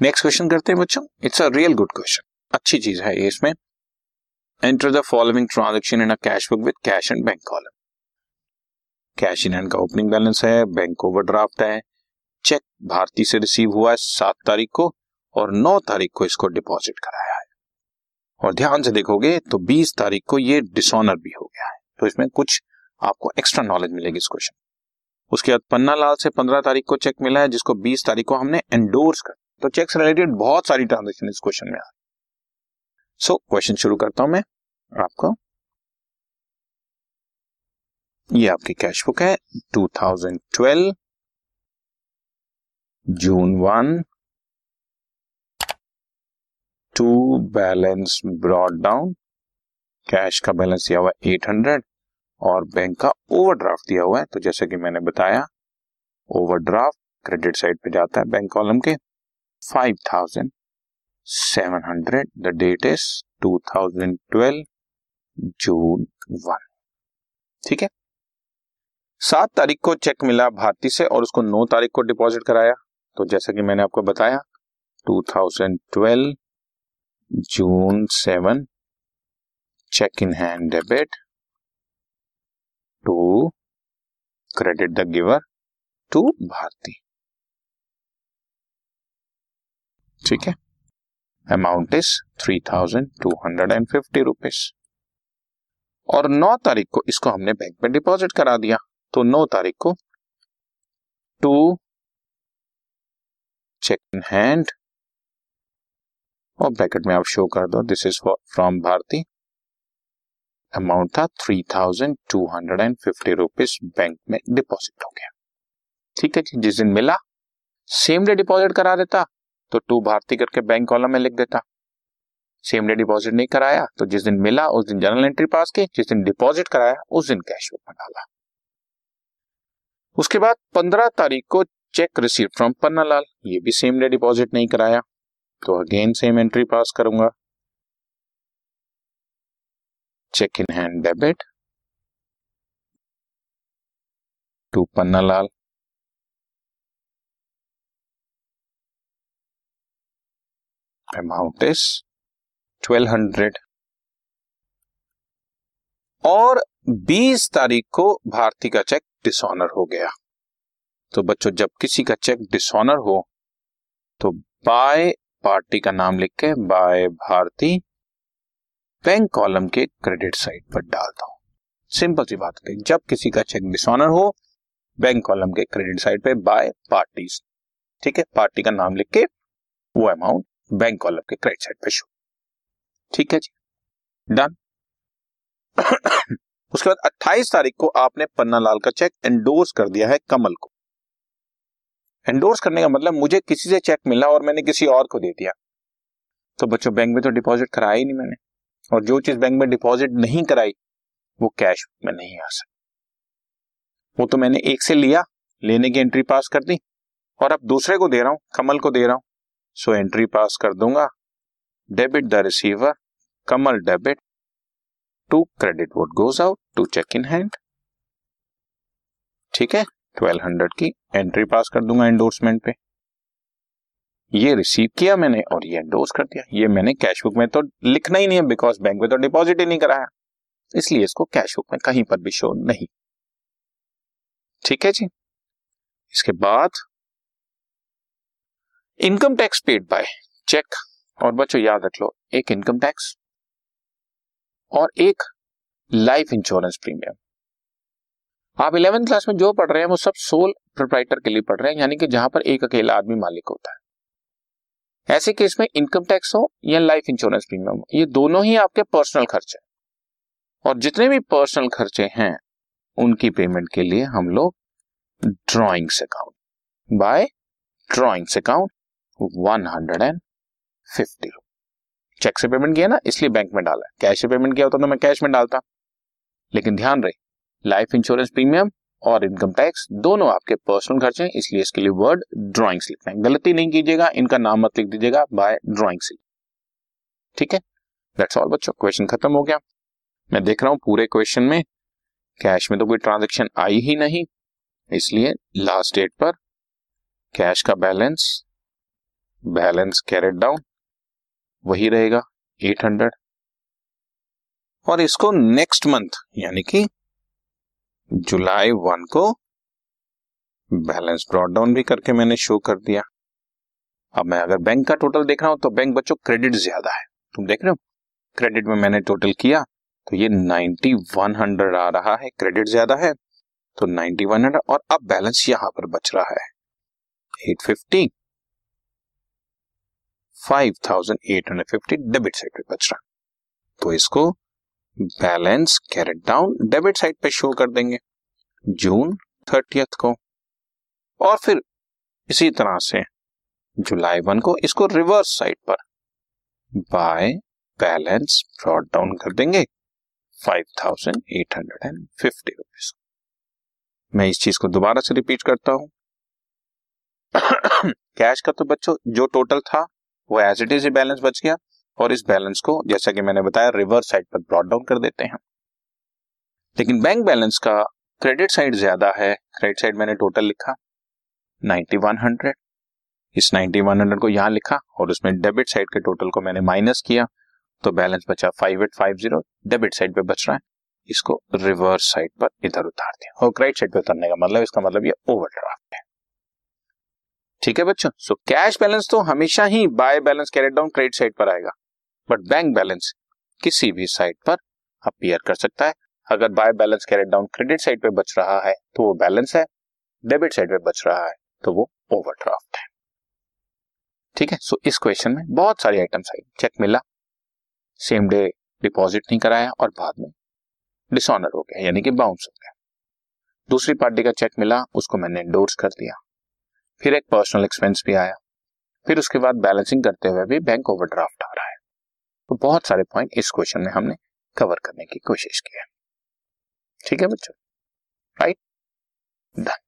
Next question करते हैं बच्चों। It's a real good question अच्छी चीज़ है ये इसमें। Enter the following transaction in a cash book with cash and bank column cash in hand का ओपनिंग बैलेंस है बैंक ओवरड्राफ्ट है चेक भारती से रिसीव हुआ है सात तारीख को और नौ तारीख को इसको डिपॉजिट कराया है। और ध्यान से देखोगे तो बीस तारीख को ये डिसऑनर भी हो गया है। तो इसमें कुछ आपको एक्स्ट्रा नॉलेज मिलेगी इस क्वेश्चन उसके बाद पन्ना लाल से पंद्रह तारीख को चेक मिला है, जिसको बीस तारीख को हमने एंडोर्स कर तो चेक रिलेटेड बहुत सारी ट्रांजेक्शन इस क्वेश्चन में आ रही सो क्वेश्चन शुरू करता हूँ मैं आपको। ये आपकी कैश बुक है 2012 June one two balance brought down cash का बैलेंस दिया हुआ है 800 और बैंक का ओवरड्राफ्ट दिया हुआ है। तो जैसे कि मैंने बताया ओवरड्राफ्ट क्रेडिट साइड पे जाता है बैंक कॉलम के। Five thousand seven hundred the date is two thousand twelve June one ठीक है? सात तारीख को चेक मिला भारती से और उसको नौ तारीख को डिपॉजिट कराया। तो जैसा कि मैंने आपको बताया 2012 June seven cheque in hand debit to credit the giver to Bharti. ठीक है? Amount is three thousand two hundred and fifty rupees और नौ तारीख को इसको हमने बैंक में डिपॉजिट करा दिया। तो नौ तारीख को टू चेक इन हैंड और ब्रैकेट में आप शो कर दो। This is from Bharti amount था three thousand two hundred and fifty rupees bank में डिपॉजिट हो गया। ठीक है जी जिस दिन मिला सेम डे डिपॉजिट करा देता। तो टू भारती करके बैंक कॉलम में लिख देता। सेम डे डिपॉजिट नहीं कराया तो जिस दिन मिला, उस दिन जनरल एंट्री पास की, जिस दिन डिपॉजिट कराया, उस दिन कैश बुक में डाला। उसके बाद पंद्रह तारीख को चेक रिसीव फ्रॉम पन्नालाल ये भी सेम डे डिपॉजिट नहीं कराया तो अगेन सेम एंट्री पास करूँगा। Cheque in hand debit to Pannalal amount is twelve hundred और 20 तारीख को भारती का चेक डिसऑनर हो गया। तो बच्चों, जब किसी का चेक डिसऑनर हो तो बाय पार्टी का नाम लिख के बाय भारती बैंक कॉलम के क्रेडिट साइड पर डाल दो सिंपल सी बात है, जब किसी का चेक डिसऑनर हो बैंक कॉलम के क्रेडिट साइड पे बाय पार्टीज़ ठीक है, पार्टी का नाम लिख के वो अमाउंट बैंक कॉलम के क्रेडिट साइड पे शो ठीक है जी? डन उसके बाद 28 तारीख को आपने पन्ना लाल का चेक एंडोर्स कर दिया है कमल को। एंडोर्स करने का मतलब मुझे किसी से चेक मिला और मैंने किसी और को दे दिया। तो बच्चों बैंक में तो डिपॉजिट कराया ही नहीं मैंने। और जो चीज़ बैंक में डिपॉजिट नहीं कराई, वो कैश में नहीं आ सकती। वो तो मैंने एक से लिया, लेने की एंट्री पास कर दी। और अब दूसरे को दे रहा हूँ, कमल को दे रहा हूँ। सो एंट्री पास कर दूँगा। Debit the receiver Kamal debit to credit what goes out to cheque in hand ठीक है? ट्वेल्व हंड्रेड की एंट्री पास कर दूँगा एंडोर्समेंट पे। ये रिसीव किया मैंने और ये एंडोर्स कर दिया। ये मैंने कैश बुक में तो लिखना ही नहीं है बिकॉज़ बैंक में तो डिपॉजिट ही नहीं कराया। इसलिए इसको कैश बुक में कहीं पर भी शो नहीं। ठीक है जी? इसके बाद income tax paid by. Cheque. और बच्चों, याद रख लो, एक इनकम टैक्स और एक लाइफ इंश्योरेंस प्रीमियम। आप इलेवेंथ क्लास में जो पढ़ रहे हैं, वो सब सोल प्रोप्राइटर के लिए पढ़ रहे हैं, यानी कि जहाँ पर एक अकेला आदमी मालिक होता है। ऐसे केस में इनकम टैक्स हो या लाइफ इंश्योरेंस प्रीमियम हो, ये दोनों ही आपके पर्सनल खर्चे और जितने भी पर्सनल खर्चे हैं, उनकी पेमेंट के लिए हम लोग drawings account by drawings account one hundred and fifty cheque से पेमेंट किया ना, इसलिए बैंक में डाला। कैश से पेमेंट किया होता तो मैं कैश में डालता। लेकिन ध्यान रहे लाइफ इंश्योरेंस प्रीमियम और इनकम टैक्स दोनों आपके पर्सनल खर्चे हैं, इसलिए इसके लिए वर्ड ड्रॉइंग्स लिखना है। गलती नहीं कीजिएगा, इनका नाम मत लिख दीजिएगा बाय ड्रॉइंग से ठीक है? दैट्स ऑल बच्चों क्वेश्चन खत्म हो गया। मैं देख रहा हूँ पूरे क्वेश्चन में कैश में तो कोई ट्रांजेक्शन आई ही नहीं, इसलिए लास्ट डेट पर कैश का बैलेंस बैलेंस कैरेट डाउन, वही रहेगा 800 और इसको नेक्स्ट मंथ, यानी कि जुलाई वन को बैलेंस ब्रॉड डाउन भी करके मैंने शो कर दिया। अब मैं अगर बैंक का टोटल देख रहा हूँ तो बैंक बच्चों, क्रेडिट ज़्यादा है। तुम देख रहे हो? क्रेडिट में मैंने टोटल किया तो ये नाइनटी वन हंड्रेड आ रहा है। क्रेडिट ज़्यादा है तो नाइनटी वन हंड्रेड, और अब बैलेंस यहाँ पर बच रहा है, eight fifty five thousand eight hundred fifty debit side पे बच रहा। तो इसको balance carried down debit side पे शो कर देंगे, जून थर्टियथ को। और फिर इसी तरह से जुलाई वन को इसको रिवर्स साइड पर बाय बैलेंस ब्रॉड डाउन कर देंगे, five thousand eight hundred and fifty rupees मैं इस चीज़ को दोबारा से रिपीट करता हूँ। कैश का तो बच्चों, जो टोटल था वो एज इट इज़ बैलेंस बच गया और इस बैलेंस को, जैसा कि मैंने बताया रिवर्स साइड पर ब्रॉड डाउन कर देते हैं। लेकिन बैंक बैलेंस का क्रेडिट साइड ज़्यादा है। क्रेडिट साइड मैंने टोटल लिखा नाइन्टी वन हंड्रेड इस नाइन्टी वन हंड्रेड को यहाँ लिखा और उसमें डेबिट साइड के टोटल को मैंने माइनस किया तो बैलेंस बचा five eight five zero debit side पे बच रहा है। इसको रिवर्स साइड पर इधर उतार दिया। और क्रेडिट साइड पे उतरने का मतलब इसका मतलब ये ओवरड्राफ्ट है। ठीक है बच्चों? सो कैश बैलेंस तो हमेशा ही by balance carried down credit side पर आएगा। बट बैंक बैलेंस किसी भी साइड पर अपियर कर सकता है। अगर by balance carried down credit side पे बच रहा है तो वो बैलेंस है। डेबिट साइड पे बच रहा है तो वो ओवरड्राफ्ट है। ठीक है? सो इस क्वेश्चन में बहुत सारी आइटम्स आई। चेक मिला। सेम डे डिपॉजिट नहीं कराया और बाद में डिसऑनर हो गया, यानी कि बाउंस हो गया। दूसरी पार्टी का चेक मिला, उसको मैंने इंडोर्स कर दिया। फिर एक पर्सनल एक्सपेंस भी आया। फिर उसके बाद बैलेंसिंग करते हुए भी बैंक ओवरड्राफ्ट आ रहा है। तो बहुत सारे पॉइंट इस क्वेश्चन में हमने कवर करने की कोशिश की है। ठीक है बच्चों? Right done